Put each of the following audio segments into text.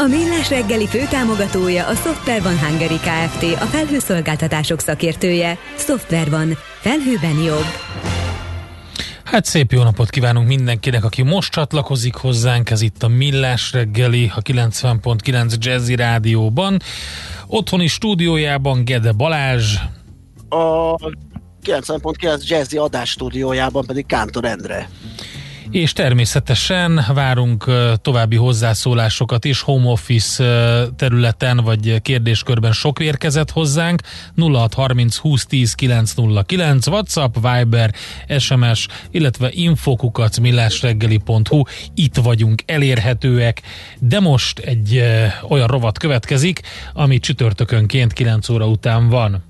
A Millás reggeli főtámogatója a Software van Hungary Kft. A felhőszolgáltatások szakértője. Software van. Felhőben jobb. Hát szép jó napot kívánunk mindenkinek, aki most csatlakozik hozzánk, ez itt a Millás reggeli, a 90.9 Jazzy Rádióban. Otthoni stúdiójában Gede Balázs. A 90.9 Jazzy adás stúdiójában pedig Kántor Endre és természetesen várunk további hozzászólásokat is home office területen vagy kérdéskörben sok érkezett hozzánk. 0630 2010 909 WhatsApp, Viber, SMS, illetve infokukat millásreggeli.hu itt vagyunk elérhetőek, de most egy olyan rovat következik, ami csütörtökönként 9 óra után van.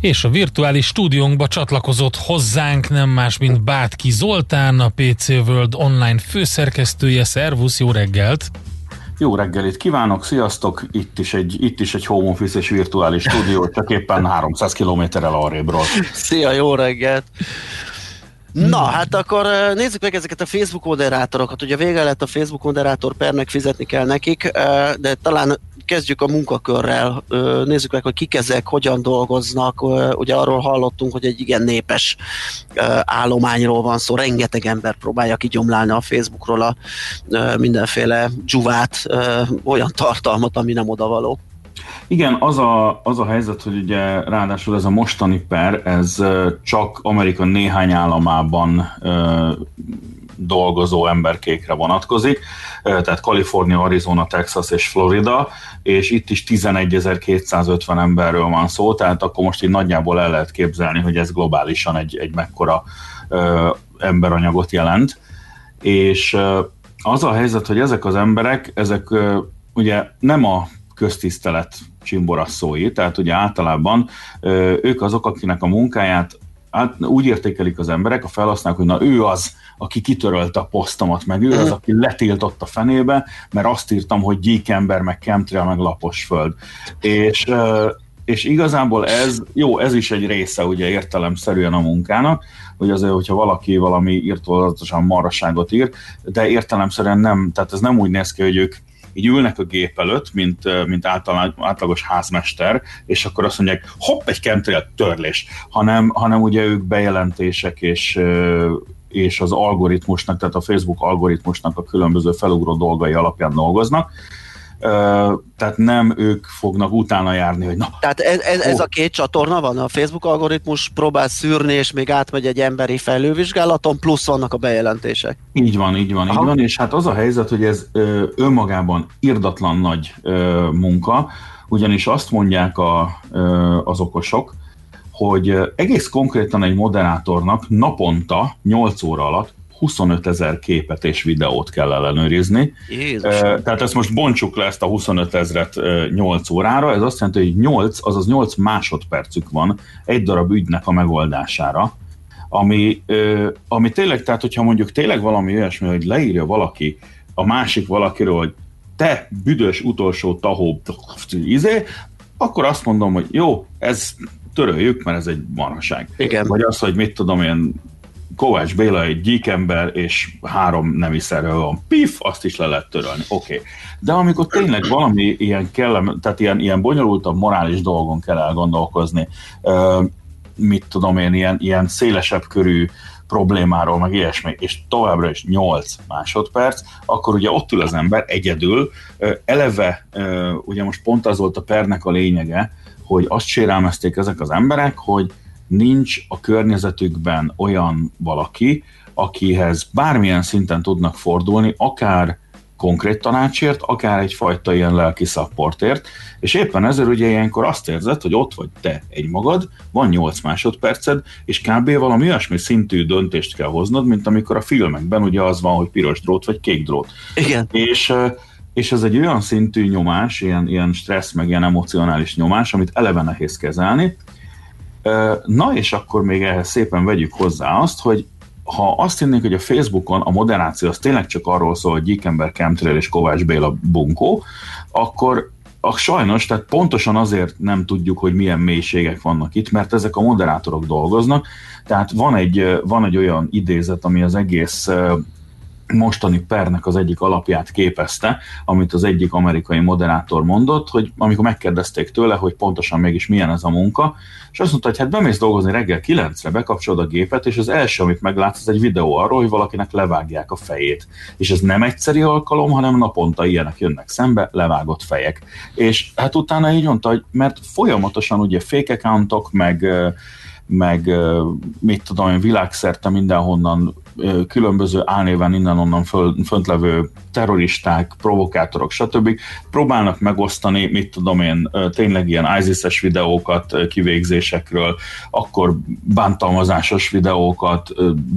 És a virtuális stúdiónkba csatlakozott hozzánk nem más, mint Bátki Zoltán, a PC World online főszerkesztője. Szervusz, jó reggelt! Jó reggelit kívánok, sziasztok! Itt is egy, itt is egy home office és virtuális stúdió, csak éppen 300 kilométerrel arrébről. Szia, jó reggelt! Na, hát akkor nézzük meg ezeket a Facebook moderátorokat. Ugye vége lett a Facebook moderátor pernek, fizetni kell nekik, de talán kezdjük a munkakörrel, nézzük meg, hogy kik ezek, hogyan dolgoznak. Ugye arról hallottunk, hogy egy igen népes állományról van szó, rengeteg ember próbálja kigyomlálni a Facebookról a mindenféle dzsuvát, olyan tartalmat, ami nem odavaló. Igen, az a, az a helyzet, hogy ugye ráadásul ez a mostani per, ez csak Amerika néhány államában dolgozó emberkékre vonatkozik, tehát Kalifornia, Arizona, Texas és Florida, és itt is 11.250 emberről van szó, tehát akkor most így nagyjából el lehet képzelni, hogy ez globálisan egy, egy mekkora ö, emberanyagot jelent, és ö, az a helyzet, hogy ezek az emberek, ezek ö, ugye nem a köztisztelet csimborasszói, tehát ugye általában ők azok, akinek a munkáját hát úgy értékelik az emberek, a felhasználók, hogy na ő az, aki kitörölte a posztomat, meg ő az, mhm. aki letiltott a fenébe, mert azt írtam, hogy gyík ember, meg chemtrail, meg lapos föld. És, és igazából ez, jó, ez is egy része ugye értelemszerűen a munkának, hogy azért, hogyha valaki valami írtózatosan marraságot ír, de értelemszerűen nem, tehát ez nem úgy néz ki, hogy ők így ülnek a gép előtt, mint, mint általán, átlagos házmester, és akkor azt mondják, hopp, egy chemtrail törlés, hanem, hanem ugye ők bejelentések és és az algoritmusnak, tehát a Facebook algoritmusnak a különböző felugró dolgai alapján dolgoznak. Tehát nem ők fognak utána járni, hogy na. Tehát ez, ez, ez a két csatorna van, a Facebook algoritmus próbál szűrni, és még átmegy egy emberi felülvizsgálaton, plusz vannak a bejelentések. Így van, így van, Aha. így van, és hát az a helyzet, hogy ez önmagában irdatlan nagy munka, ugyanis azt mondják a, az okosok, hogy egész konkrétan egy moderátornak naponta 8 óra alatt 25 ezer képet és videót kell ellenőrizni. Jézus. Tehát ezt most bontsuk le ezt a 25 ezeret 8 órára, ez azt jelenti, hogy 8, azaz 8 másodpercük van egy darab ügynek a megoldására, ami, ami tényleg, tehát hogyha mondjuk tényleg valami olyasmi, hogy leírja valaki a másik valakiről, hogy te büdös utolsó tahó izé, akkor azt mondom, hogy jó, ez töröljük, mert ez egy marhaság. Igen. Vagy az, hogy mit tudom én, Kovács Béla egy gyíkember, és három nemi szerve van. Pif, azt is le lehet törölni. Oké. Okay. De amikor tényleg valami ilyen kellem, tehát ilyen, ilyen bonyolultabb morális dolgon kell elgondolkozni, mit tudom én, ilyen, ilyen szélesebb körű problémáról, meg ilyesmi, és továbbra is 8 másodperc, akkor ugye ott ül az ember egyedül, eleve, ugye most pont az volt a pernek a lényege, hogy azt sérelmezték ezek az emberek, hogy nincs a környezetükben olyan valaki, akihez bármilyen szinten tudnak fordulni, akár konkrét tanácsért, akár egyfajta ilyen lelki szapportért, és éppen ezért ugye ilyenkor azt érzed, hogy ott vagy te egy magad, van 8 másodperced, és kb. valami olyasmi szintű döntést kell hoznod, mint amikor a filmekben ugye az van, hogy piros drót vagy kék drót. Igen. És és ez egy olyan szintű nyomás, ilyen, ilyen stressz, meg ilyen emocionális nyomás, amit eleve nehéz kezelni. Na és akkor még ehhez szépen vegyük hozzá azt, hogy ha azt hinnénk, hogy a Facebookon a moderáció az tényleg csak arról szól, hogy Gyíkember Kemtrel és Kovács Béla bunkó, akkor a sajnos, tehát pontosan azért nem tudjuk, hogy milyen mélységek vannak itt, mert ezek a moderátorok dolgoznak, tehát van egy, van egy olyan idézet, ami az egész mostani pernek az egyik alapját képezte, amit az egyik amerikai moderátor mondott, hogy amikor megkérdezték tőle, hogy pontosan mégis milyen ez a munka, és azt mondta, hogy hát bemész dolgozni reggel 9-re, bekapcsolod a gépet, és az első, amit meglátsz, az egy videó arról, hogy valakinek levágják a fejét. És ez nem egyszeri alkalom, hanem naponta ilyenek jönnek szembe, levágott fejek. És hát utána így mondta, hogy mert folyamatosan ugye fake accountok, meg meg mit tudom én, világszerte mindenhonnan különböző álnéven innen-onnan föntlevő terroristák, provokátorok, stb. próbálnak megosztani, mit tudom én, tényleg ilyen ISIS-es videókat kivégzésekről, akkor bántalmazásos videókat,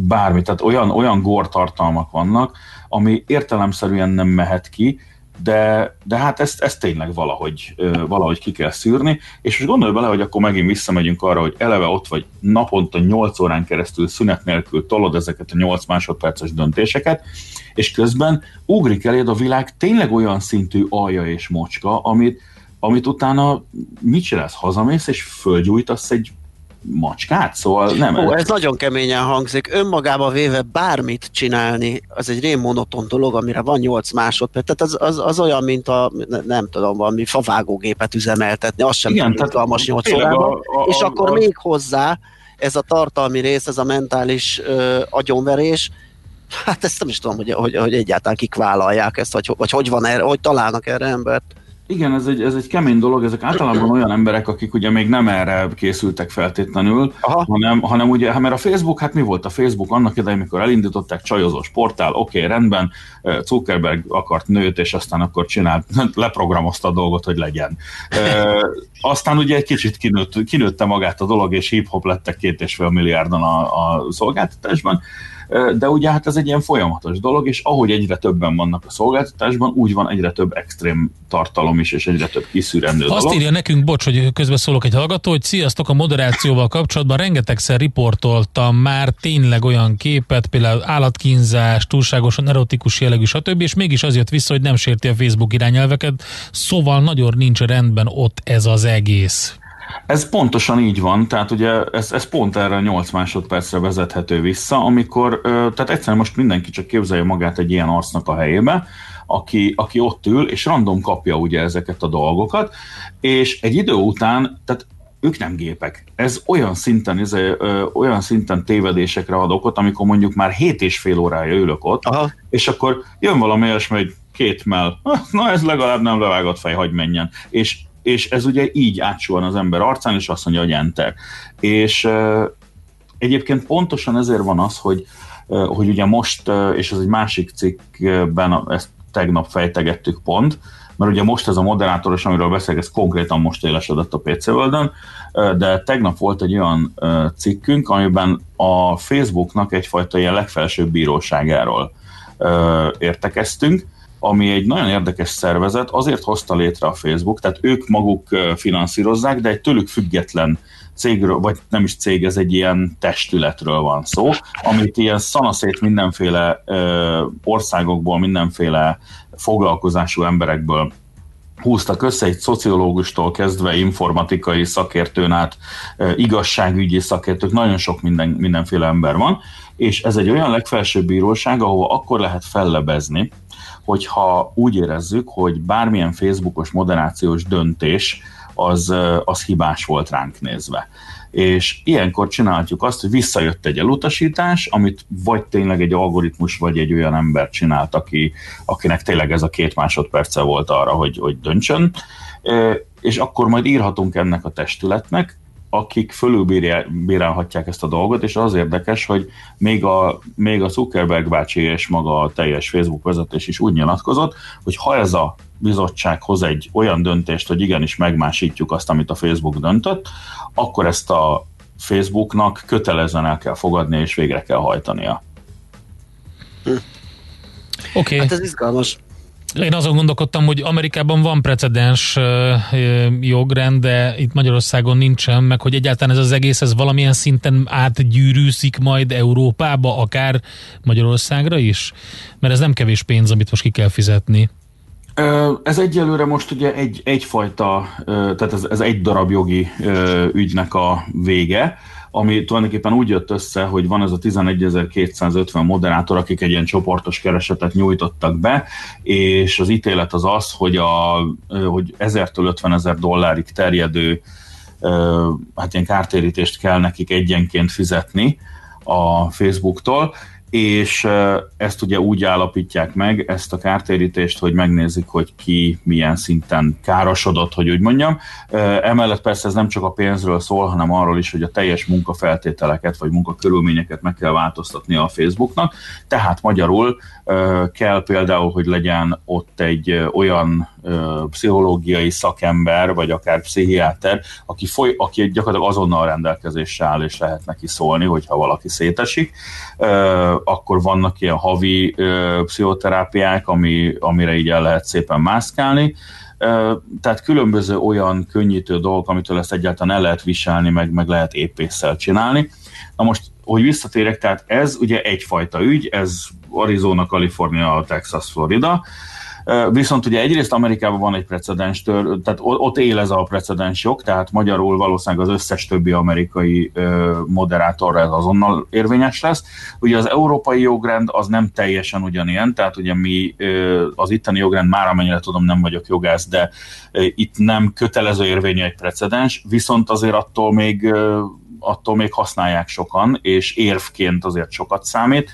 bármi, tehát olyan, olyan gortartalmak vannak, ami értelemszerűen nem mehet ki, de, de hát ezt, ezt tényleg valahogy, valahogy ki kell szűrni, és most gondolj bele, hogy akkor megint visszamegyünk arra, hogy eleve ott vagy naponta 8 órán keresztül szünet nélkül tolod ezeket a 8 másodperces döntéseket, és közben ugrik eléd a világ tényleg olyan szintű alja és mocska, amit, amit utána mit csinálsz? Hazamész és fölgyújtasz egy macskát, szóval nem. Ó, ez nagyon keményen hangzik. Önmagába véve bármit csinálni, az egy rém monoton dolog, amire van 8 másodperc. Tehát az, az, az olyan, mint a, nem tudom, valami favágógépet üzemeltetni, az sem Igen, most 8 órában. És akkor a, még hozzá ez a tartalmi rész, ez a mentális ö, agyonverés, hát ezt nem is tudom, hogy, hogy, hogy egyáltalán kik vállalják ezt, vagy, vagy hogy van erre, hogy találnak erre embert. Igen, ez egy, ez egy kemény dolog, ezek általában olyan emberek, akik ugye még nem erre készültek feltétlenül, hanem, hanem ugye, hát mert a Facebook, hát mi volt a Facebook annak idején, amikor elindították csajozós portál, oké, okay, rendben, Zuckerberg akart nőt, és aztán akkor csinált, leprogramozta a dolgot, hogy legyen. E, aztán ugye egy kicsit kinőtt, kinőtte magát a dolog, és hip-hop lettek két és fél milliárdan a, a szolgáltatásban, de ugye hát ez egy ilyen folyamatos dolog, és ahogy egyre többen vannak a szolgáltatásban, úgy van egyre több extrém tartalom is, és egyre több kiszűrendő Azt dolog. írja nekünk, bocs, hogy közben szólok egy hallgató, hogy sziasztok, a moderációval kapcsolatban rengetegszer riportoltam már tényleg olyan képet, például állatkínzás, túlságosan erotikus jellegű, stb. És mégis az jött vissza, hogy nem sérti a Facebook irányelveket, szóval nagyon nincs rendben ott ez az egész. Ez pontosan így van, tehát ugye ez, ez pont erre a 8 másodpercre vezethető vissza, amikor, tehát egyszerűen most mindenki csak képzelje magát egy ilyen arcnak a helyébe, aki, aki ott ül, és random kapja ugye ezeket a dolgokat, és egy idő után, tehát ők nem gépek. Ez olyan szinten, ez, ö, olyan szinten tévedésekre ad okot, amikor mondjuk már 7 és fél órája ülök ott, Aha. és akkor jön valami olyasmi, hogy két mell, na ez legalább nem levágott fej, hagy menjen. És és ez ugye így átsuhan az ember arcán, és azt mondja, hogy enter. És egyébként pontosan ezért van az, hogy, hogy ugye most, és ez egy másik cikkben, ezt tegnap fejtegettük pont, mert ugye most ez a moderátoros, amiről beszélek, ez konkrétan most élesedett a PC World-en, de tegnap volt egy olyan cikkünk, amiben a Facebooknak egyfajta ilyen legfelsőbb bíróságáról értekeztünk, ami egy nagyon érdekes szervezet, azért hozta létre a Facebook, tehát ők maguk finanszírozzák, de egy tőlük független cégről, vagy nem is cég, ez egy ilyen testületről van szó, amit ilyen szanaszét mindenféle ö, országokból, mindenféle foglalkozású emberekből húztak össze egy szociológustól kezdve informatikai szakértőn át, igazságügyi szakértők, nagyon sok minden, mindenféle ember van, és ez egy olyan legfelsőbb bíróság, ahol akkor lehet fellebezni, hogyha úgy érezzük, hogy bármilyen Facebookos moderációs döntés az, az hibás volt ránk nézve. És ilyenkor csinálhatjuk azt, hogy visszajött egy elutasítás, amit vagy tényleg egy algoritmus, vagy egy olyan ember csinált, aki, akinek tényleg ez a két másodperce volt arra, hogy, hogy döntsön, és akkor majd írhatunk ennek a testületnek, akik fölülbírálhatják ezt a dolgot, és az érdekes, hogy még a, még a Zuckerberg bácsi és maga a teljes Facebook vezetés is úgy nyilatkozott, hogy ha ez a bizottság hoz egy olyan döntést, hogy igenis megmásítjuk azt, amit a Facebook döntött, akkor ezt a Facebooknak kötelezően el kell fogadni és végre kell hajtania. Hm. Oké. Okay. Hát ez izgalmas. Én azon gondolkodtam, hogy Amerikában van precedens jogrend, de itt Magyarországon nincsen, meg hogy egyáltalán ez az egész, ez valamilyen szinten átgyűrűszik majd Európába, akár Magyarországra is? Mert ez nem kevés pénz, amit most ki kell fizetni. Ez egyelőre most ugye egy, egyfajta, tehát ez, ez egy darab jogi ügynek a vége, ami tulajdonképpen úgy jött össze, hogy van ez a 11.250 moderátor, akik egy ilyen csoportos keresetet nyújtottak be, és az ítélet az az, hogy, a, hogy 1000-től 50 ezer dollárig terjedő hát ilyen kártérítést kell nekik egyenként fizetni a Facebooktól, és ezt ugye úgy állapítják meg, ezt a kártérítést, hogy megnézik, hogy ki milyen szinten károsodott, hogy úgy mondjam. Emellett persze ez nem csak a pénzről szól, hanem arról is, hogy a teljes munkafeltételeket vagy munkakörülményeket meg kell változtatni a Facebooknak. Tehát magyarul kell például, hogy legyen ott egy olyan pszichológiai szakember, vagy akár pszichiáter, aki, foly, aki gyakorlatilag azonnal rendelkezésre áll, és lehet neki szólni, hogyha valaki szétesik. Akkor vannak ilyen havi pszichoterápiák, ami, amire így el lehet szépen mászkálni. Tehát különböző olyan könnyítő dolgok, amitől ezt egyáltalán el lehet viselni, meg, meg lehet épésszel csinálni. Na most, hogy visszatérek, tehát ez ugye egyfajta ügy, ez Arizona, Kalifornia, Texas, Florida, Viszont ugye egyrészt Amerikában van egy precedens, tör, tehát ott él ez a precedens jog, tehát magyarul valószínűleg az összes többi amerikai moderátorra ez azonnal érvényes lesz. Ugye az európai jogrend az nem teljesen ugyanilyen, tehát ugye mi az itteni jogrend már amennyire tudom nem vagyok jogász, de itt nem kötelező érvényű egy precedens, viszont azért attól még attól még használják sokan, és érvként azért sokat számít.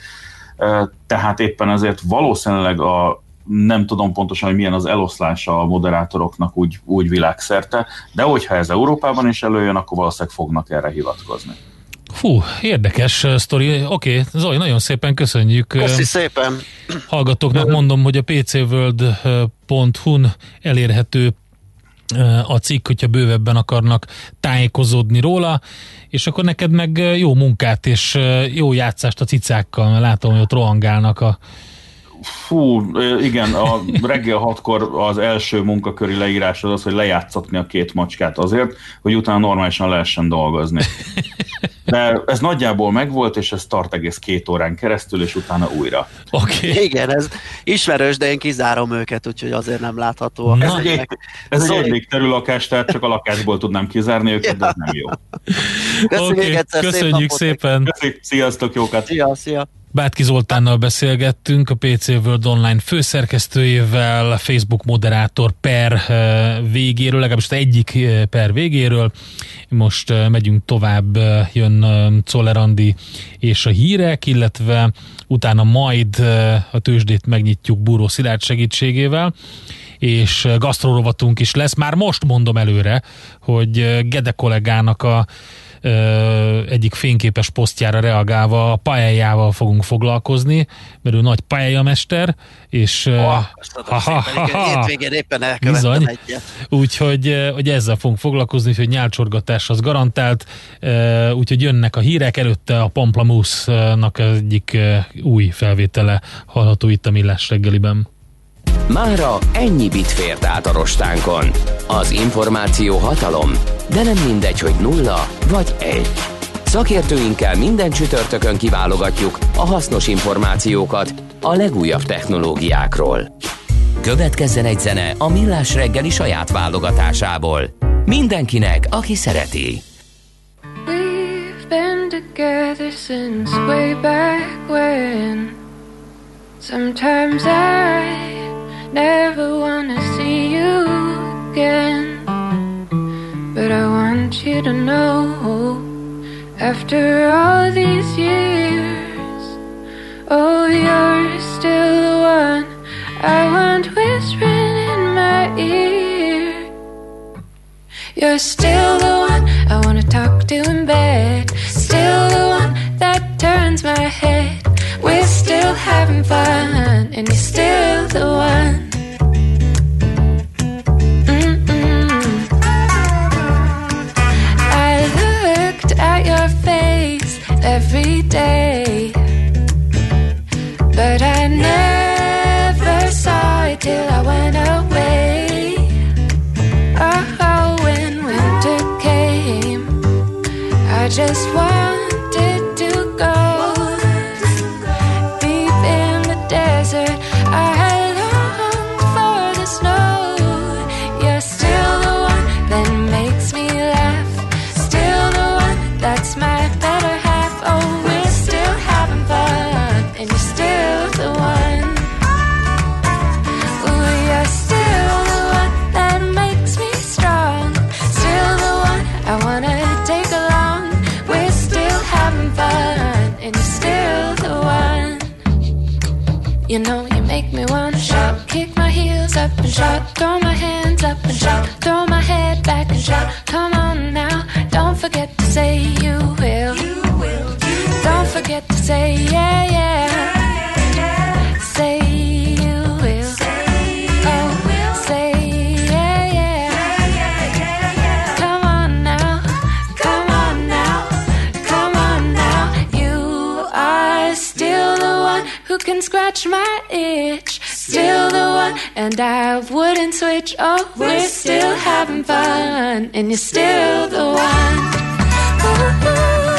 Tehát éppen ezért valószínűleg a, nem tudom pontosan, hogy milyen az eloszlása a moderátoroknak úgy, úgy világszerte, de hogyha ez Európában is előjön, akkor valószínűleg fognak erre hivatkozni. Fú, érdekes sztori. Oké, okay, Zoli, nagyon szépen köszönjük. Köszi szépen. Hallgatóknak mondom, hogy a pcworld.hu-n elérhető a cikk, hogyha bővebben akarnak tájékozódni róla, és akkor neked meg jó munkát és jó játszást a cicákkal, mert látom, hogy ott rohangálnak a Fú, igen, a reggel hatkor az első munkaköri leírás az az, hogy lejátszatni a két macskát azért, hogy utána normálisan lehessen dolgozni. De ez nagyjából megvolt, és ez tart egész két órán keresztül, és utána újra. Okay. Igen, ez ismerős, de én kizárom őket, úgyhogy azért nem látható. Ez egy, egy, ez szóval... egy egységterű lakás, tehát csak a lakásból tudnám kizárni őket, ja. de ez nem jó. Köszönjük, okay. egyszer, Köszönjük szép szépen. Köszönjük, sziasztok, jókat! Szia, szia! Bátki Zoltánnal beszélgettünk, a PC World Online főszerkesztőjével, Facebook moderátor per eh, végéről, legalábbis egyik eh, per végéről. Most eh, megyünk tovább, jön Czoller és a hírek, illetve utána majd a tőzsdét megnyitjuk Búró Szilárd segítségével és gasztrorovatunk is lesz. Már most mondom előre, hogy Gede kollégának a egyik fényképes posztjára reagálva a pályájával fogunk foglalkozni, mert ő nagy pályamester, és oh, ha, ha, ha, ha, éppen bizony, egyet. úgyhogy hogy ezzel fogunk foglalkozni, hogy nyálcsorgatás az garantált, úgyhogy jönnek a hírek, előtte a Pamplamusznak egyik új felvétele hallható itt a Millás reggeliben. Mára ennyi bit fért át a rostánkon. Az információ hatalom, de nem mindegy, hogy nulla vagy egy. Szakértőinkkel minden csütörtökön kiválogatjuk a hasznos információkat a legújabb technológiákról. Következzen egy zene a Millás reggeli saját válogatásából. Mindenkinek, aki szereti. We've been together since way back when Sometimes I never wanna see you again But I want you to know after all these years, oh, you're still the one I want whispering in my ear. You're still the one I wanna talk to in bed, still the one that turns my head. Still having fun, and you're still the one. You know you make me wanna shout, kick my heels up and shout, throw my hands up and shout, throw my head back and shout. Come on now, don't forget to say you will. Don't forget to say yeah yeah. Scratch my itch. Still the one, and I wouldn't switch. Oh, we're still having fun, and you're still the one. Ooh,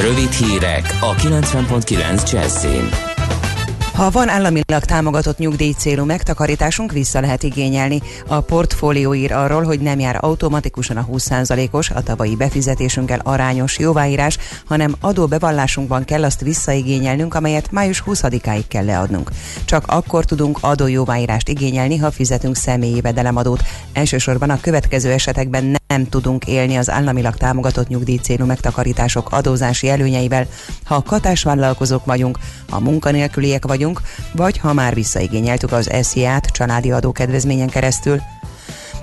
Rövid hírek a 90.9 Jazzin. Ha van államilag támogatott nyugdíj célú megtakarításunk, vissza lehet igényelni. A portfólió ír arról, hogy nem jár automatikusan a 20%-os, a tavalyi befizetésünkkel arányos jóváírás, hanem adóbevallásunkban kell azt visszaigényelnünk, amelyet május 20-áig kell leadnunk. Csak akkor tudunk adójóváírást igényelni, ha fizetünk személyi jövedelemadót. Elsősorban a következő esetekben nem tudunk élni az államilag támogatott nyugdíj célú megtakarítások adózási előnyeivel, ha katásvállalkozók vagyunk, ha munkanélküliek vagyunk, vagy ha már visszaigényeltük az SZIA-t családi adókedvezményen keresztül.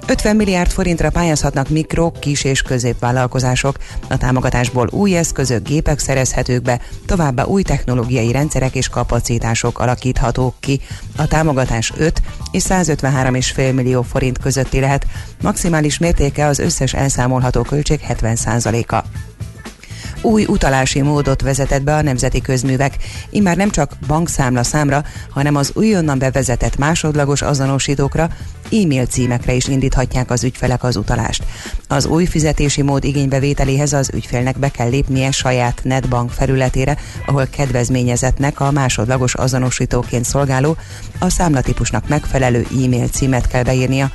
50 milliárd forintra pályázhatnak mikro, kis és középvállalkozások. A támogatásból új eszközök, gépek szerezhetők be, továbbá új technológiai rendszerek és kapacitások alakíthatók ki. A támogatás 5 és 153,5 millió forint közötti lehet, maximális mértéke az összes elszámolható költség 70%-a új utalási módot vezetett be a nemzeti közművek. Immár nem csak bankszámla számra, hanem az újonnan bevezetett másodlagos azonosítókra, e-mail címekre is indíthatják az ügyfelek az utalást. Az új fizetési mód igénybevételéhez az ügyfélnek be kell lépnie saját netbank felületére, ahol kedvezményezetnek a másodlagos azonosítóként szolgáló, a számlatípusnak megfelelő e-mail címet kell beírnia.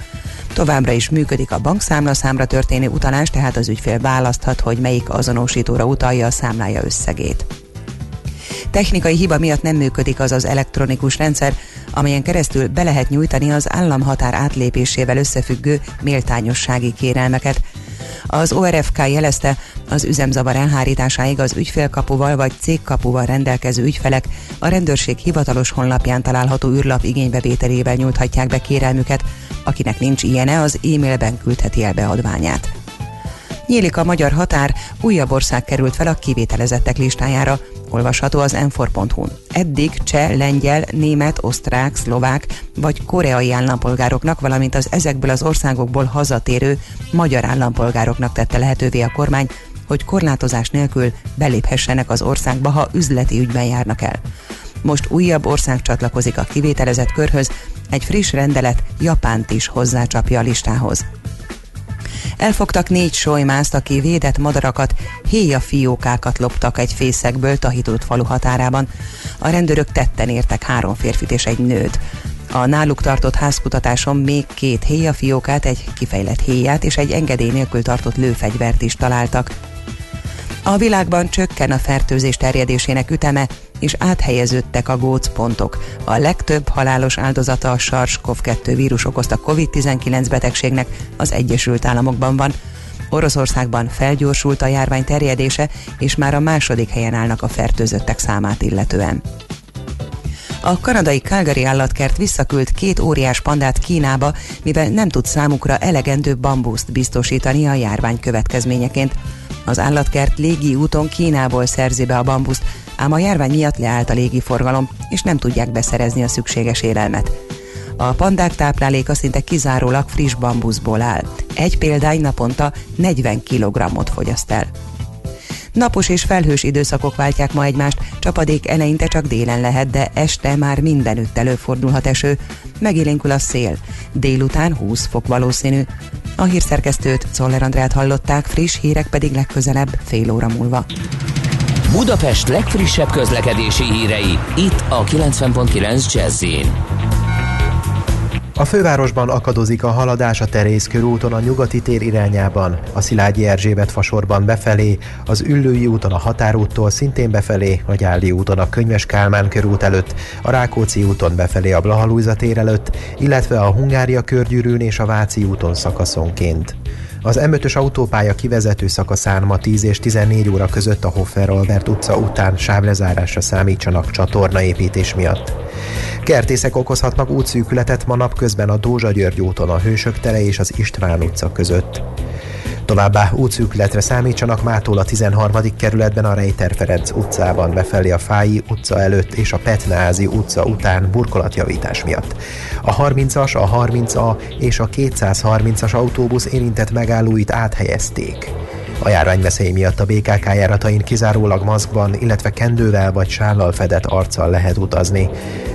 Továbbra is működik a bankszámla számra történő utalás, tehát az ügyfél választhat, hogy melyik azonosítóra utalja a számlája összegét. Technikai hiba miatt nem működik az az elektronikus rendszer, amelyen keresztül be lehet nyújtani az államhatár átlépésével összefüggő méltányossági kérelmeket. Az ORFK jelezte, az üzemzavar elhárításáig az ügyfélkapuval vagy cégkapuval rendelkező ügyfelek a rendőrség hivatalos honlapján található űrlap igénybevételével nyújthatják be kérelmüket, akinek nincs ilyene, az e-mailben küldheti el beadványát. Nyílik a magyar határ, újabb ország került fel a kivételezettek listájára. olvasható az m Eddig cseh, lengyel, német, osztrák, szlovák vagy koreai állampolgároknak, valamint az ezekből az országokból hazatérő magyar állampolgároknak tette lehetővé a kormány, hogy korlátozás nélkül beléphessenek az országba, ha üzleti ügyben járnak el. Most újabb ország csatlakozik a kivételezett körhöz, egy friss rendelet Japánt is hozzácsapja a listához. Elfogtak négy solymászt, aki védett madarakat, héja fiókákat loptak egy fészekből Tahitót falu határában. A rendőrök tetten értek három férfit és egy nőt. A náluk tartott házkutatáson még két héjafiókát, egy kifejlett héját és egy engedély nélkül tartott lőfegyvert is találtak. A világban csökken a fertőzés terjedésének üteme, és áthelyeződtek a gócpontok. A legtöbb halálos áldozata a SARS-CoV-2 vírus okozta COVID-19 betegségnek az Egyesült Államokban van. Oroszországban felgyorsult a járvány terjedése, és már a második helyen állnak a fertőzöttek számát illetően. A kanadai Calgary állatkert visszaküld két óriás pandát Kínába, mivel nem tud számukra elegendő bambuszt biztosítani a járvány következményeként. Az állatkert légi úton Kínából szerzi be a bambuszt, ám a járvány miatt leállt a légi forgalom, és nem tudják beszerezni a szükséges élelmet. A pandák tápláléka szinte kizárólag friss bambuszból áll. Egy példány naponta 40 kg-ot fogyaszt el. Napos és felhős időszakok váltják ma egymást, csapadék eleinte csak délen lehet, de este már mindenütt előfordulhat eső. Megélénkül a szél. Délután 20 fok valószínű. A hírszerkesztőt Czoller Andrát hallották, friss hírek pedig legközelebb fél óra múlva. Budapest legfrissebb közlekedési hírei, itt a 90.9 jazz a fővárosban akadozik a haladás a Terész körúton a nyugati tér irányában, a Szilágyi Erzsébet fasorban befelé, az Üllői úton a Határúttól szintén befelé, a Gyáli úton a Könyves Kálmán körút előtt, a Rákóczi úton befelé a Blahalújza tér előtt, illetve a Hungária körgyűrűn és a Váci úton szakaszonként. Az M5-ös autópálya kivezető szakaszán ma 10 és 14 óra között a Hoffer Albert utca után sávlezárásra számítsanak csatornaépítés miatt. Kertészek okozhatnak útszűkületet ma napközben a Dózsa György úton a Hősök tere és az István utca között. Továbbá útszűkületre számítsanak mától a 13. kerületben a Rejter Ferenc utcában befelé a Fái utca előtt és a Petnázi utca után burkolatjavítás miatt. A 30-as, a 30A és a 230-as autóbusz érintett megállóit áthelyezték. A járványveszély miatt a BKK járatain kizárólag maszkban, illetve kendővel vagy sállal fedett arccal lehet utazni.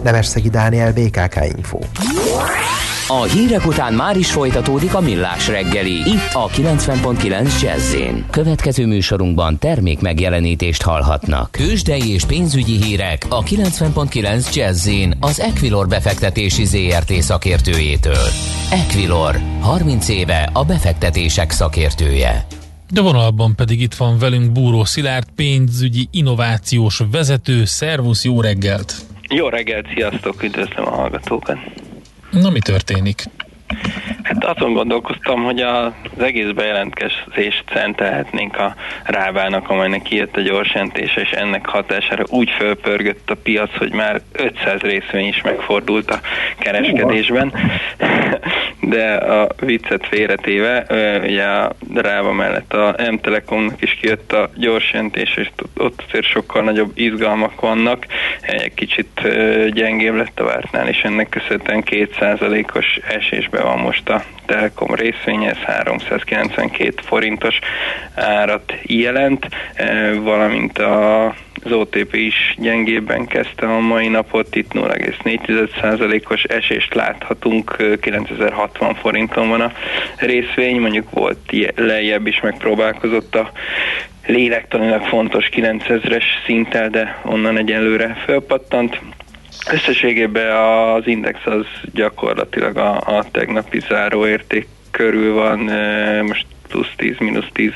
Nemesszegi Dániel, BKK Info. A hírek után már is folytatódik a millás reggeli. Itt a 90.9 jazz Következő műsorunkban termék megjelenítést hallhatnak. Kősdei és pénzügyi hírek a 90.9 jazz az Equilor befektetési ZRT szakértőjétől. Equilor, 30 éve a befektetések szakértője. De vonalban pedig itt van velünk Búró Szilárd, pénzügyi innovációs vezető. Szervusz, jó reggelt! Jó reggelt, sziasztok, üdvözlöm a hallgatókat! Na, mi történik? Hát azon gondolkoztam, hogy az egész bejelentkezést szentelhetnénk a rávának, amelynek kijött a gyorsjelentése, és ennek hatására úgy fölpörgött a piac, hogy már 500 részvény is megfordult a kereskedésben. De a viccet félretéve, ugye a ráva mellett a M-Telekomnak is kijött a gyorsjelentés, és ott azért sokkal nagyobb izgalmak vannak. Egy kicsit gyengébb lett a vártnál, és ennek köszönhetően 2%-os esésbe van most a Telekom részvénye, ez 392 forintos árat jelent, valamint a az OTP is gyengébben kezdte a mai napot, itt 0,4%-os esést láthatunk, 9060 forinton van a részvény, mondjuk volt lejjebb is megpróbálkozott a lélektanilag fontos 9000-es szinttel, de onnan egyelőre fölpattant. Összességében az index az gyakorlatilag a, a tegnapi záróérték körül van, most plusz 10, mínusz 10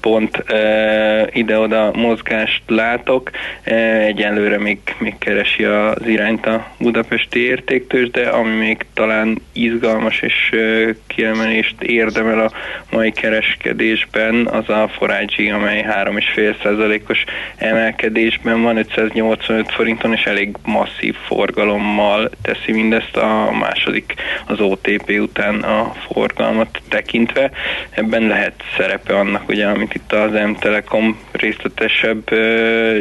pont e, ide-oda mozgást látok. E, egyenlőre még, még keresi az irányt a budapesti értéktős, de ami még talán izgalmas és e, kiemelést érdemel a mai kereskedésben, az a Forágyi, amely 3,5%-os emelkedésben van, 585 forinton, és elég masszív forgalommal teszi mindezt a második az OTP után a forgalmat tekintve. Ebben lehet szerepe annak, ugye, amit itt az M-Telekom részletesebb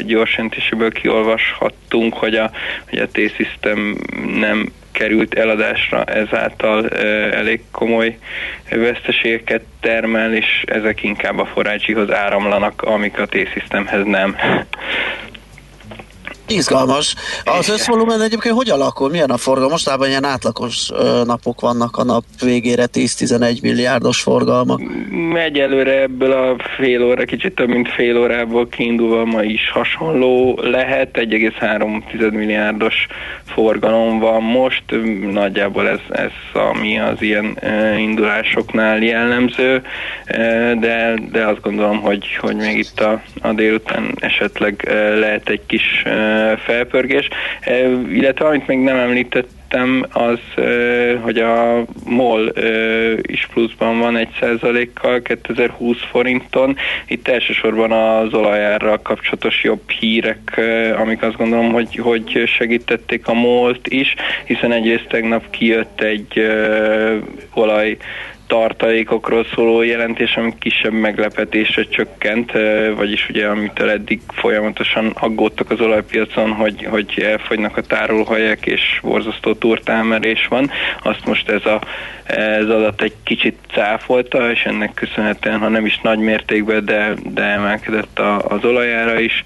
gyorsentéséből kiolvashattunk, hogy a, hogy a T-System nem került eladásra, ezáltal elég komoly veszteségeket termel, és ezek inkább a forrácsihoz áramlanak, amik a T-Systemhez nem. Izgalmas. Az összvolumen egyébként hogy alakul? Milyen a forgalom? Mostában ilyen átlagos napok vannak a nap végére, 10-11 milliárdos forgalmak. Egyelőre ebből a fél óra, kicsit több mint fél órából kiindulva ma is hasonló lehet, 1,3 milliárdos forgalom van most, nagyjából ez, ez ami az ilyen indulásoknál jellemző, de, de azt gondolom, hogy, hogy még itt a, a délután esetleg lehet egy kis felpörgés, e, illetve amit még nem említettem, az, e, hogy a MOL e, is pluszban van egy százalékkal 2020 forinton. Itt elsősorban az olajárral kapcsolatos jobb hírek, amik azt gondolom, hogy, hogy segítették a MOL-t is, hiszen egyrészt tegnap kijött egy olaj tartalékokról szóló jelentés, ami kisebb meglepetésre csökkent, vagyis ugye amitől eddig folyamatosan aggódtak az olajpiacon, hogy, hogy elfogynak a tárolóhelyek és borzasztó turtámerés van. Azt most ez a ez adat egy kicsit cáfolta, és ennek köszönhetően, ha nem is nagy mértékben, de, de emelkedett a, az olajára is,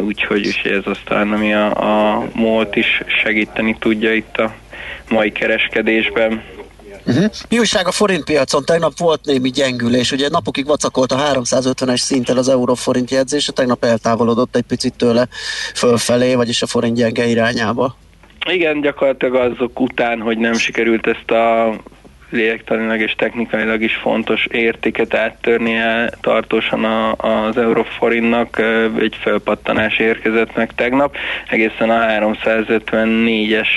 úgyhogy is ez aztán, ami a, a MOLT is segíteni tudja itt a mai kereskedésben. Uh-huh. Mi újság a forintpiacon? Tegnap volt némi gyengülés, ugye napokig vacakolt a 350-es szinten az euróforint jegyzése, tegnap eltávolodott egy picit tőle fölfelé, vagyis a forint gyenge irányába. Igen, gyakorlatilag azok után, hogy nem sikerült ezt a lélektanilag és technikailag is fontos értéket áttörnie tartósan a, az euróforintnak egy felpattanás érkezett meg tegnap. Egészen a 354-es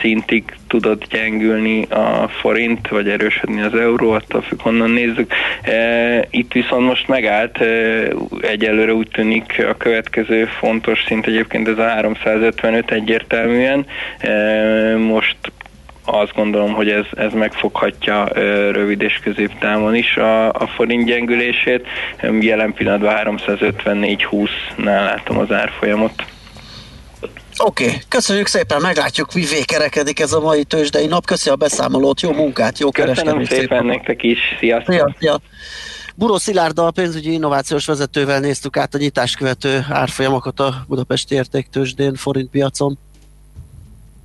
szintig tudott gyengülni a forint, vagy erősödni az euró, attól függ, honnan nézzük. Itt viszont most megállt, egyelőre úgy tűnik a következő fontos szint egyébként ez a 355 egyértelműen. Most azt gondolom, hogy ez, ez megfoghatja rövid és középtávon is a, a forint gyengülését. Jelen pillanatban 354-20-nál látom az árfolyamot. Oké, okay. köszönjük szépen, meglátjuk, mivé kerekedik ez a mai tőzsdei nap. Köszi a beszámolót, jó munkát, jó kereskedést. Köszönöm szépen, szépen nektek is, sziasztok! Szia, szia. Buró Szilárddal, pénzügyi innovációs vezetővel néztük át a nyitás követő árfolyamokat a Budapesti értéktősdén, forintpiacon.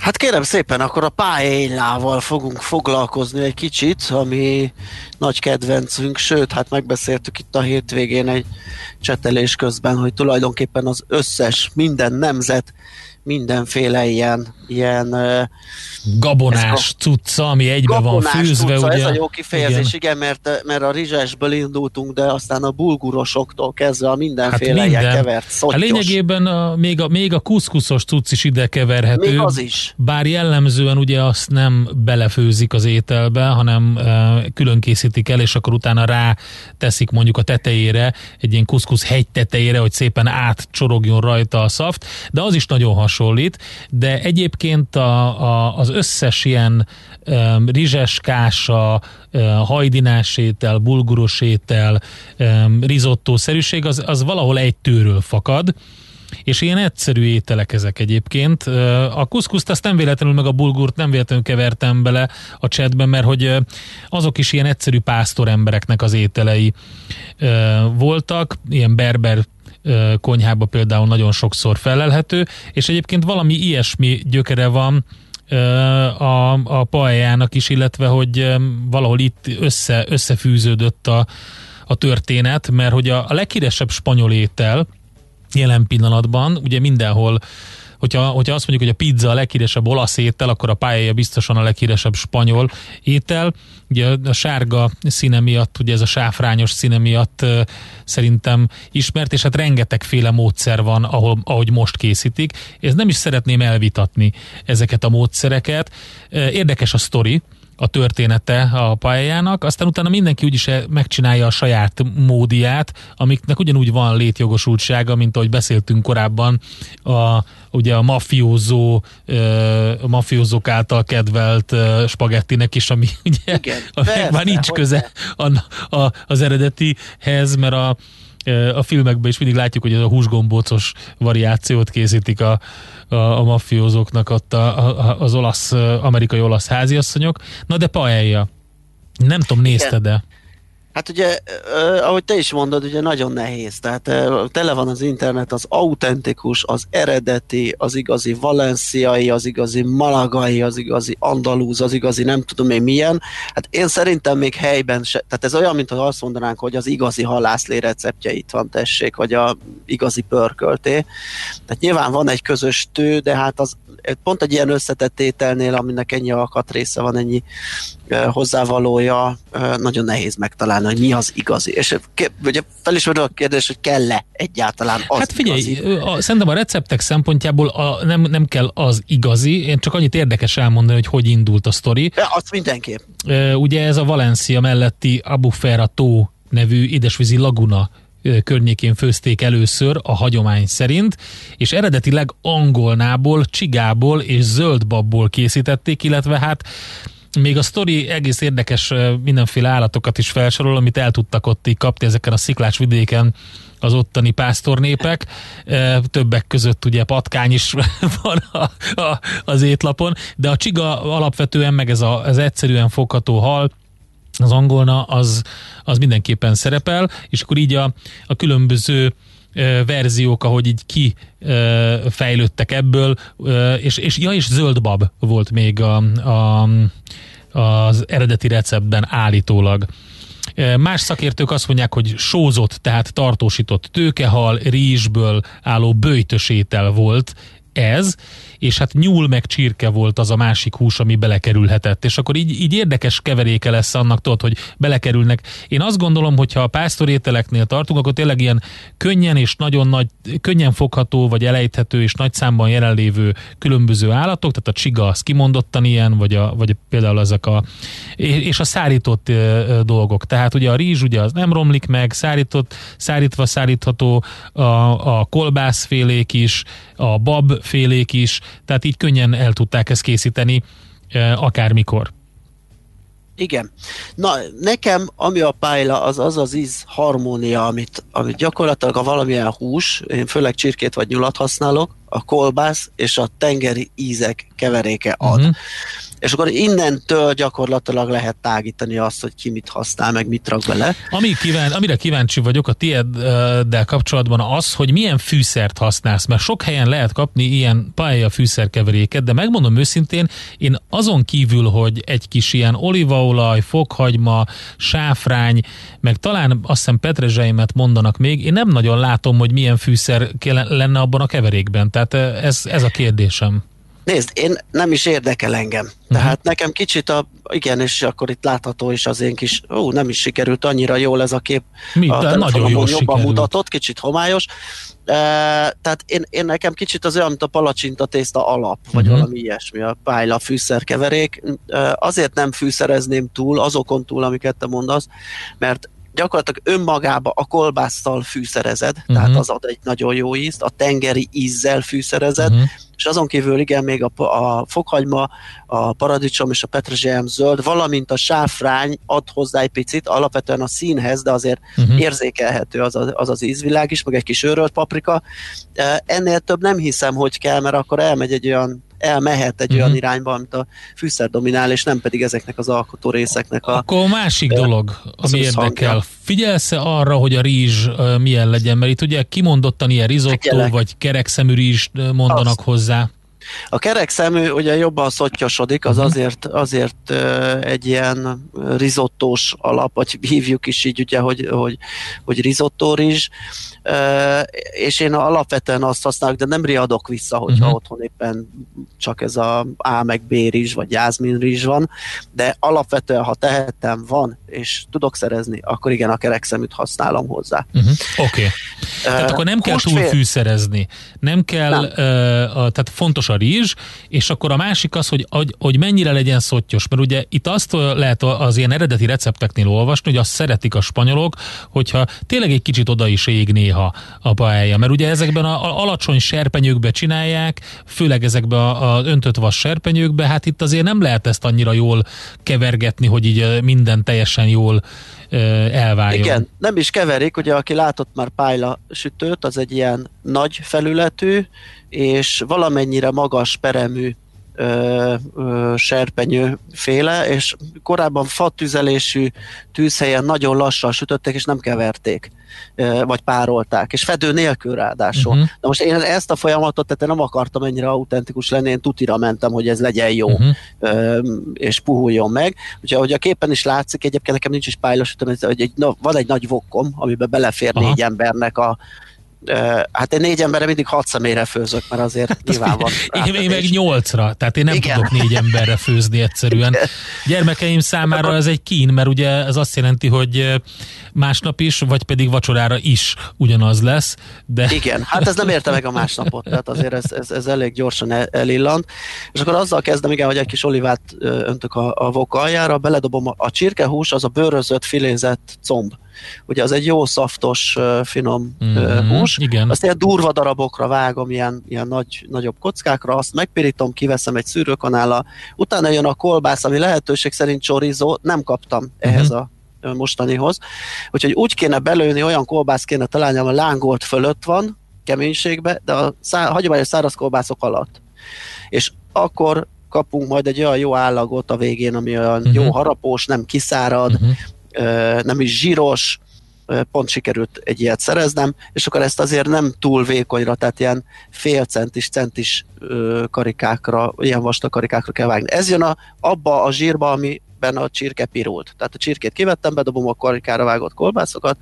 Hát kérem szépen, akkor a pályélával fogunk foglalkozni egy kicsit, ami nagy kedvencünk, sőt, hát megbeszéltük itt a hétvégén egy csetelés közben, hogy tulajdonképpen az összes, minden nemzet, mindenféle ilyen, ilyen gabonás cucca, ami egybe van fűzve, cucca, ugye? Ez a jó kifejezés, igen, igen mert, mert a rizsesből indultunk, de aztán a bulgurosoktól kezdve a mindenféle hát ilyen kevert Hát szottyos. lényegében a, még, a, még a kuszkuszos cucc is ide keverhető. Még az is. Bár jellemzően ugye azt nem belefőzik az ételbe, hanem e, külön készítik el, és akkor utána rá teszik mondjuk a tetejére, egy ilyen kuszkusz hegy tetejére, hogy szépen átcsorogjon rajta a szaft, de az is nagyon hasonlít, de egyébként a, a, az összes ilyen um, rizses kása, uh, hajdinás étel, bulguros étel, um, risottószerűség, az, az valahol egy tőről fakad, és ilyen egyszerű ételek ezek egyébként. A kuszkuszt azt nem véletlenül, meg a bulgurt nem véletlenül kevertem bele a csetben, mert hogy azok is ilyen egyszerű pásztor embereknek az ételei voltak, ilyen berber konyhába például nagyon sokszor felelhető, és egyébként valami ilyesmi gyökere van a, a paeljának is, illetve hogy valahol itt össze, összefűződött a, a történet, mert hogy a, a leghíresebb spanyol étel jelen pillanatban, ugye mindenhol hogyha, hogyha azt mondjuk, hogy a pizza a leghíresebb olasz étel, akkor a pályája biztosan a leghíresebb spanyol étel. Ugye a sárga színe miatt, ugye ez a sáfrányos színe miatt szerintem ismert, és hát rengetegféle módszer van, ahol, ahogy most készítik. Ez nem is szeretném elvitatni ezeket a módszereket. Érdekes a sztori, a története a pályájának, aztán utána mindenki úgyis megcsinálja a saját módiát, amiknek ugyanúgy van létjogosultsága, mint ahogy beszéltünk korábban a, ugye a mafiózó, a mafiózók által kedvelt spagettinek is, ami ugye Igen, persze, már nincs köze a, a, az eredetihez, mert a, a filmekben is mindig látjuk, hogy ez a húsgombócos variációt készítik a, a, a mafiózóknak ott a, a, az olasz, amerikai olasz háziasszonyok. Na de paella. Nem tudom, nézted de. Hát ugye, ahogy te is mondod, ugye nagyon nehéz. Tehát eh, tele van az internet az autentikus, az eredeti, az igazi valenciai, az igazi malagai, az igazi andalúz, az igazi nem tudom én milyen. Hát én szerintem még helyben se, tehát ez olyan, mint hogy azt mondanánk, hogy az igazi halászlé receptje itt van, tessék, vagy a igazi pörkölté. Tehát nyilván van egy közös tő, de hát az pont egy ilyen összetett ételnél, aminek ennyi alkatrésze van, ennyi hozzávalója, nagyon nehéz megtalálni, hogy mi az igazi. És ugye fel is a kérdés, hogy kell-e egyáltalán az Hát figyelj, igazi. a, szerintem a receptek szempontjából a, nem, nem kell az igazi, én csak annyit érdekes elmondani, hogy hogy indult a sztori. Ja, azt mindenképp. Ugye ez a Valencia melletti Abu Ferra tó nevű édesvízi laguna környékén főzték először a hagyomány szerint, és eredetileg angolnából, csigából és zöldbabból készítették, illetve hát még a sztori egész érdekes mindenféle állatokat is felsorol, amit el tudtak ott így kapni ezeken a sziklás vidéken az ottani pásztornépek, többek között ugye patkány is van a, a, az étlapon, de a csiga alapvetően meg ez az egyszerűen fogható hal, az angolna az, az mindenképpen szerepel, és akkor így a, a különböző verziók, ahogy így ki fejlődtek ebből, és, és ja, és zöldbab volt még a, a, az eredeti receptben állítólag. Más szakértők azt mondják, hogy sózott, tehát tartósított tőkehal, rizsből álló bőjtös étel volt ez, és hát nyúl meg csirke volt az a másik hús, ami belekerülhetett. És akkor így, így érdekes keveréke lesz annak, tudod, hogy belekerülnek. Én azt gondolom, hogy ha a pásztorételeknél tartunk, akkor tényleg ilyen könnyen és nagyon nagy, könnyen fogható, vagy elejthető és nagy számban jelenlévő különböző állatok, tehát a csiga az kimondottan ilyen, vagy, a, vagy például ezek a, és a szárított dolgok. Tehát ugye a rizs ugye az nem romlik meg, szárított, szárítva szárítható, a, a kolbászfélék is, a babfélék is, tehát így könnyen el tudták ezt készíteni akármikor. Igen. Na, nekem, ami a pályla, az az az íz harmónia, amit, amit gyakorlatilag a valamilyen hús, én főleg csirkét vagy nyulat használok, a kolbász és a tengeri ízek keveréke ad. Uh-huh. És akkor innentől gyakorlatilag lehet tágítani azt, hogy ki mit használ, meg mit rak bele. Ami kíván, amire kíváncsi vagyok a tieddel kapcsolatban az, hogy milyen fűszert használsz, mert sok helyen lehet kapni ilyen paella fűszerkeveréket, de megmondom őszintén, én azon kívül, hogy egy kis ilyen olívaolaj, fokhagyma, sáfrány, meg talán azt hiszem petrezselymet mondanak még, én nem nagyon látom, hogy milyen fűszer lenne abban a keverékben. Tehát eh, ez, ez a kérdésem. Nézd, én nem is érdekel engem. Tehát nekem kicsit a, igen, és akkor itt látható is az én kis, ó, nem is sikerült annyira jól ez a kép. Mi? a nagyon jól jobban sikerült. mutatott, kicsit homályos. E, tehát én, én nekem kicsit az olyan, mint a palacsinta tészta alap, vagy uh-huh. valami ilyesmi, a pályla fűszerkeverék. E, azért nem fűszerezném túl, azokon túl, amiket te mondasz, mert gyakorlatilag önmagába a kolbásszal fűszerezed, uh-huh. tehát az ad egy nagyon jó ízt, a tengeri ízzel fűszerezed, Mhm. és azon kívül igen, még a, a fokhagyma, a paradicsom és a petrezselyem zöld, valamint a sáfrány ad hozzá egy picit, alapvetően a színhez, de azért uh-huh. érzékelhető az, a, az az ízvilág is, meg egy kis őrölt paprika. Ennél több nem hiszem, hogy kell, mert akkor elmegy egy olyan elmehet egy Mhm. uh-huh. olyan irányba, amit a fűszer dominál, és nem pedig ezeknek az alkotó részeknek a... Akkor másik dolog, ami érdekel. Figyelsz-e arra, hogy a rizs milyen legyen? Mert itt ugye kimondottan ilyen risotto, Figyelek. vagy kerekszemű rizs mondanak Azt. hozzá. A kerek szemű ugye jobban szottyosodik, az azért, azért ö, egy ilyen rizottós alap, vagy hívjuk is így ugye, hogy, hogy, hogy rizottó rizs, és én alapvetően azt használok, de nem riadok vissza, hogyha Mhm. uh-huh. otthon éppen csak ez a A meg B rizs, vagy jászmin rizs van, de alapvetően, ha tehetem, van, és tudok szerezni, akkor igen, a kerekszeműt használom hozzá. Uh-huh. Oké. Okay. Tehát akkor nem kell túl fűszerezni. Nem kell, Nem. Ö, a, tehát fontos a rizs, és akkor a másik az, hogy, hogy, hogy mennyire legyen szottyos. Mert ugye itt azt lehet az ilyen eredeti recepteknél olvasni, hogy azt szeretik a spanyolok, hogyha tényleg egy kicsit oda is ég néha a paella. Mert ugye ezekben a, a alacsony serpenyőkbe csinálják, főleg ezekben a, a öntött vas serpenyőkbe, hát itt azért nem lehet ezt annyira jól kevergetni, hogy így minden teljesen jól elváljon. Igen, nem is keverik, ugye aki látott már pályla sütőt, az egy ilyen nagy felületű, és valamennyire magas peremű ö, ö, serpenyő féle, és korábban fatüzelésű tűzhelyen nagyon lassan sütötték, és nem keverték, ö, vagy párolták, és fedő nélkül ráadásul. Uh-huh. Na most én ezt a folyamatot, tehát én nem akartam ennyire autentikus lenni, én tutira mentem, hogy ez legyen jó, uh-huh. ö, és puhuljon meg. Úgyhogy ahogy a képen is látszik, egyébként nekem nincs is pálylasütőm, ez- hogy egy, na, van egy nagy vokkom, amiben belefér Aha. négy embernek a hát én négy emberre mindig hat személyre főzök, mert azért nyilván van. Én, én meg nyolcra, tehát én nem Igen. tudok négy emberre főzni egyszerűen. Gyermekeim számára ez egy kín, mert ugye ez azt jelenti, hogy másnap is, vagy pedig vacsorára is ugyanaz lesz, de Igen, hát ez nem érte meg a másnapot, tehát azért ez, ez, ez elég gyorsan el, elillant. És akkor azzal kezdem, igen, hogy egy kis olivát öntök a, a vok aljára, beledobom a, a csirkehús, az a bőrözött, filézett comb. Ugye az egy jó szaftos, finom Mhm, mm-hmm. hús. igen. Azt ilyen durva darabokra vágom, ilyen, ilyen nagy, nagyobb kockákra, azt megpirítom, kiveszem egy szűrőkanállal, utána jön a kolbász, ami lehetőség szerint chorizo, nem kaptam ehhez a mostanihoz. Úgyhogy úgy kéne belőni, olyan kolbász kéne találni, ami lángolt fölött van, keménységbe, de a szá- hagyományos száraz kolbászok alatt. És akkor kapunk majd egy olyan jó állagot a végén, ami olyan Mhm. jó harapós, nem kiszárad, Mhm. Nem is zsíros, pont sikerült egy ilyet szereznem, és akkor ezt azért nem túl vékonyra, tehát ilyen fél centis, centis karikákra, ilyen vastag karikákra kell vágni. Ez jön a, abba a zsírba, amiben a csirke pirult. Tehát a csirkét kivettem, bedobom a karikára vágott kolbászokat,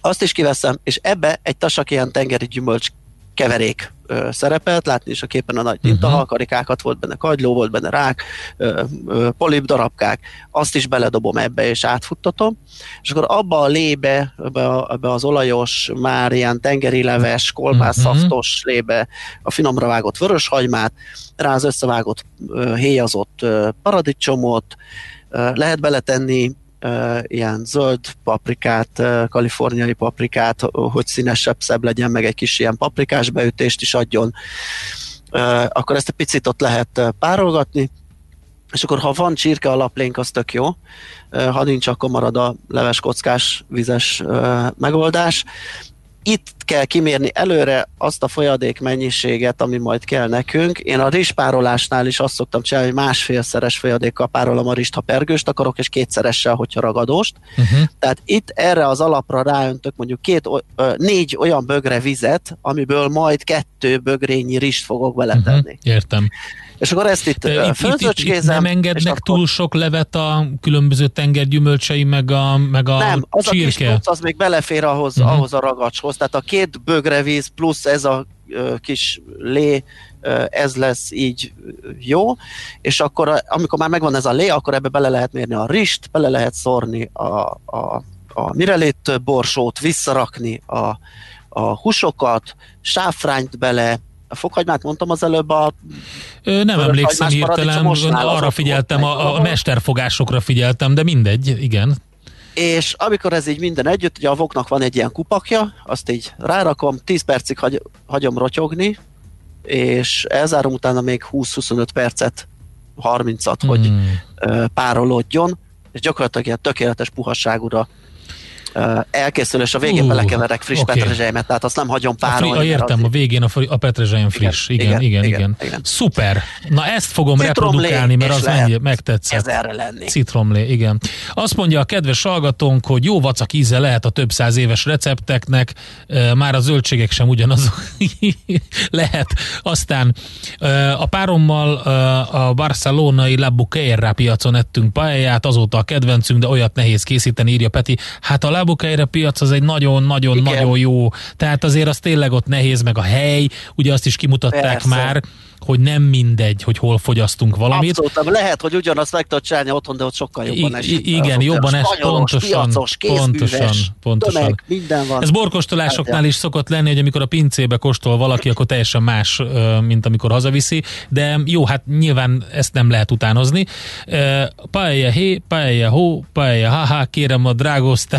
azt is kiveszem, és ebbe egy tasak ilyen tengeri gyümölcs keverék ö, szerepelt, látni is a képen a nagy tintahal, karikákat volt benne, kagyló volt benne, rák, ö, ö, polip darabkák, azt is beledobom ebbe és átfuttatom, és akkor abba a lébe, ebbe, ebbe az olajos, már ilyen tengeri leves, kolbászszaftos lébe a finomra vágott vöröshagymát, rá az összevágott ö, héjazott ö, paradicsomot, lehet beletenni ilyen zöld paprikát, kaliforniai paprikát, hogy színesebb, szebb legyen, meg egy kis ilyen paprikás beütést is adjon. Akkor ezt egy picit ott lehet párolgatni, és akkor ha van csirke alaplénk, az tök jó, ha nincs, akkor marad a leves kockás vizes megoldás. Itt kell kimérni előre azt a folyadék mennyiséget, ami majd kell nekünk. Én a rizspárolásnál is azt szoktam csinálni, hogy másfélszeres folyadékkal párolom a rizst, ha pergőst akarok, és kétszeressel, hogyha ragadóst. Uh-huh. Tehát itt erre az alapra ráöntök mondjuk két, négy olyan bögre vizet, amiből majd kettő bögrényi rizst fogok beletenni. Uh-huh. Értem. És akkor ezt itt, itt, itt, itt, fölzöcskézem, nem engednek akkor- túl sok levet a különböző tengergyümölcsei, meg a, meg a Nem, az a kis csirke? plusz, az még belefér ahhoz, uh-huh. ahhoz a ragacshoz. Tehát a két bögrevíz plusz ez a kis lé, ez lesz így jó, és akkor a- amikor már megvan ez a lé, akkor ebbe bele lehet mérni a rist, bele lehet szórni a, a, a mirelét borsót, visszarakni a, a húsokat, sáfrányt bele, a fokhagymát mondtam az előbb, a Ö, Nem emlékszem hirtelen, arra figyeltem, a, a mesterfogásokra figyeltem, de mindegy, igen. és amikor ez így minden együtt, ugye a voknak van egy ilyen kupakja, azt így rárakom, 10 percig hagy, hagyom rotyogni, és elzárom utána még 20-25 percet, 30-at, hmm. hogy párolódjon, és gyakorlatilag ilyen tökéletes puhasságúra elkészül, és a végén Ú, belekeverek friss okay. petrezselymet, tehát azt nem hagyom fri, párolni. a mert értem, a végén a, fri, a petrezselyem friss. Igen, igen, igen. igen, igen, igen. Szuper. Na ezt fogom Citromlé, reprodukálni, mert az mennyi, megtetszett. ezerre lenni. Citromlé, igen. Azt mondja a kedves hallgatónk, hogy jó vacak íze lehet a több száz éves recepteknek, már a zöldségek sem ugyanazok lehet. Aztán a párommal a barcelonai La Buqueira piacon ettünk paellát, azóta a kedvencünk, de olyat nehéz készíteni, írja Peti. Hát a La Buqueira piac az egy nagyon-nagyon-nagyon jó, tehát azért az tényleg ott nehéz, meg a hely, ugye azt is kimutatták Persze. már, hogy nem mindegy, hogy hol fogyasztunk valamit. Abszolút, lehet, hogy ugyanazt meg tudod csinálni otthon, de ott sokkal jobban esik. i- igen, jobban nem es- spanyolos, pontosan, piacos, pontosan, pontosan. tömeg, minden van. Ez borkostolásoknál Hát, is szokott lenni, hogy amikor a pincébe kóstol valaki, akkor teljesen más, mint amikor hazaviszi, de jó, hát nyilván ezt nem lehet utánozni. Paella hé, paella hó, paella haha, kérem a drágózta,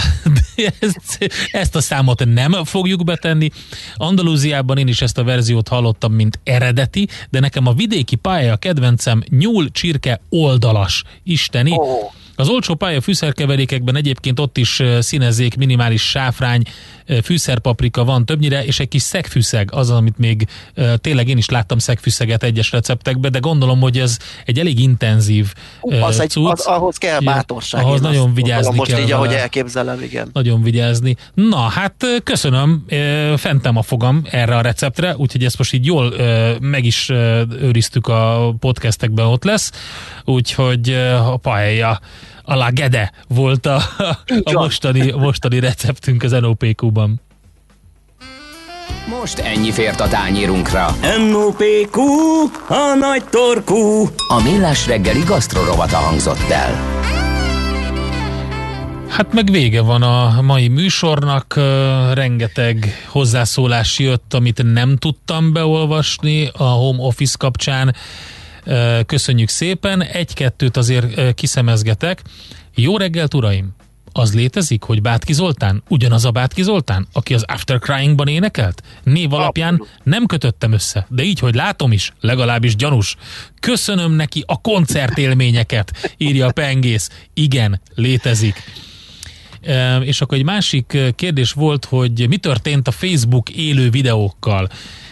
ezt, ezt a számot nem fogjuk betenni. Andalúziában én is ezt a verziót hallottam, mint eredeti, de nekem a vidéki paella kedvencem nyúl, csirke, oldalas, isteni. Ó. Az olcsó pálya fűszerkeverékekben egyébként ott is színezzék, minimális sáfrány, fűszerpaprika van többnyire, és egy kis szegfűszeg az, amit még tényleg én is láttam szegfűszeget egyes receptekben, de gondolom, hogy ez egy elég intenzív az egy, cucc. az, ahhoz kell bátorság. ahhoz nagyon vigyázni Most kell így, ahogy elképzelem, igen. Nagyon vigyázni. Na, hát köszönöm, fentem a fogam erre a receptre, úgyhogy ezt most így jól meg is őriztük a podcastekben, ott lesz, úgyhogy a paella a la gede volt a, a mostani, mostani receptünk az NOPQ-ban. Most ennyi fért a tányírunkra. NOPQ, a nagy torkú. A Millás reggeli gasztrorovata hangzott el. Hát meg vége van a mai műsornak, rengeteg hozzászólás jött, amit nem tudtam beolvasni a home office kapcsán. Köszönjük szépen, egy-kettőt azért kiszemezgetek. Jó reggelt, uraim! Az létezik, hogy Bátki Zoltán ugyanaz a Bátki Zoltán, aki az After Crying-ban énekelt? Név alapján nem kötöttem össze, de így, hogy látom is, legalábbis gyanús. Köszönöm neki a koncertélményeket, írja a pengész. Igen, létezik. És akkor egy másik kérdés volt, hogy mi történt a Facebook élő videókkal.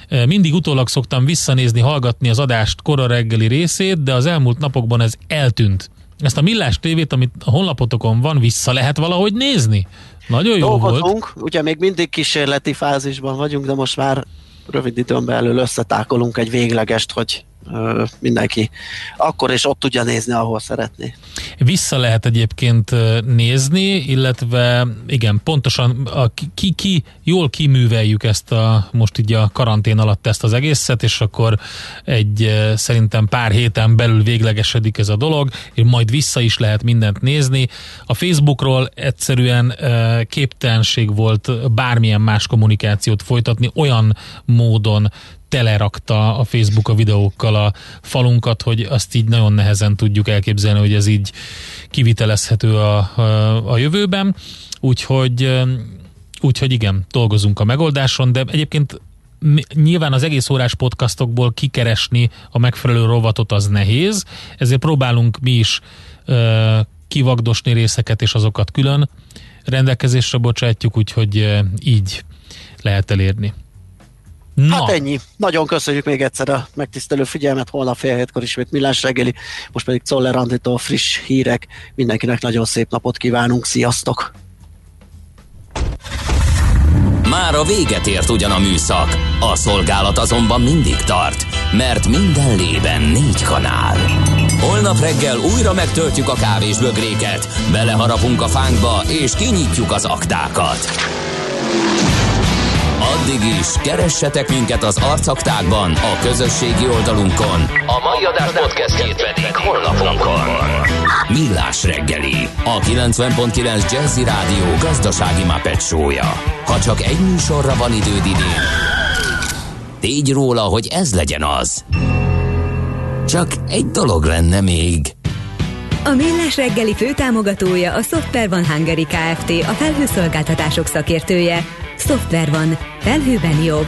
E, Mindig utólag szoktam visszanézni, hallgatni az adást kora reggeli részét, de az elmúlt napokban ez eltűnt. Ezt a Millás tévét, amit a honlapotokon van, vissza lehet valahogy nézni? Nagyon jó volt. Dolgozunk, ugye még mindig kísérleti fázisban vagyunk, de most már rövid időn belül összetákolunk egy véglegest, hogy mindenki akkor és ott tudja nézni, ahol szeretné. Vissza lehet egyébként nézni, illetve igen, pontosan a, ki, ki, jól kiműveljük ezt a, most így a karantén alatt ezt az egészet, és akkor egy szerintem pár héten belül véglegesedik ez a dolog, és majd vissza is lehet mindent nézni. A Facebookról egyszerűen képtelenség volt bármilyen más kommunikációt folytatni, olyan módon telerakta a Facebook a videókkal a falunkat, hogy azt így nagyon nehezen tudjuk elképzelni, hogy ez így kivitelezhető a, a, a jövőben. Úgyhogy, úgyhogy igen, dolgozunk a megoldáson, de egyébként nyilván az egész órás podcastokból kikeresni a megfelelő rovatot az nehéz, ezért próbálunk mi is ö, kivagdosni részeket, és azokat külön rendelkezésre bocsátjuk, úgyhogy így lehet elérni. Na, Hát ennyi. Nagyon köszönjük még egyszer a megtisztelő figyelmet. Holnap fél hétkor ismét Millás reggeli. Most pedig Czoller Anditól friss hírek. Mindenkinek nagyon szép napot kívánunk. Sziasztok! Már a véget ért ugyan a műszak, a szolgálat azonban mindig tart, mert minden lében négy kanál. Holnap reggel újra megtöltjük a kávés bögréket, beleharapunk a fánkba és kinyitjuk az aktákat. Addig is, keressetek minket az arcaktákban, a közösségi oldalunkon. A mai adás podcastjét pedig holnapunkon. Millás reggeli, a 90.9 Jazzy Rádió gazdasági show-ja. Ha csak egy műsorra van időd idén, tégy róla, hogy ez legyen az. Csak egy dolog lenne még. A Millás reggeli főtámogatója a Software van Hungary Kft. A felhőszolgáltatások szakértője. Software van. Felhőben jobb.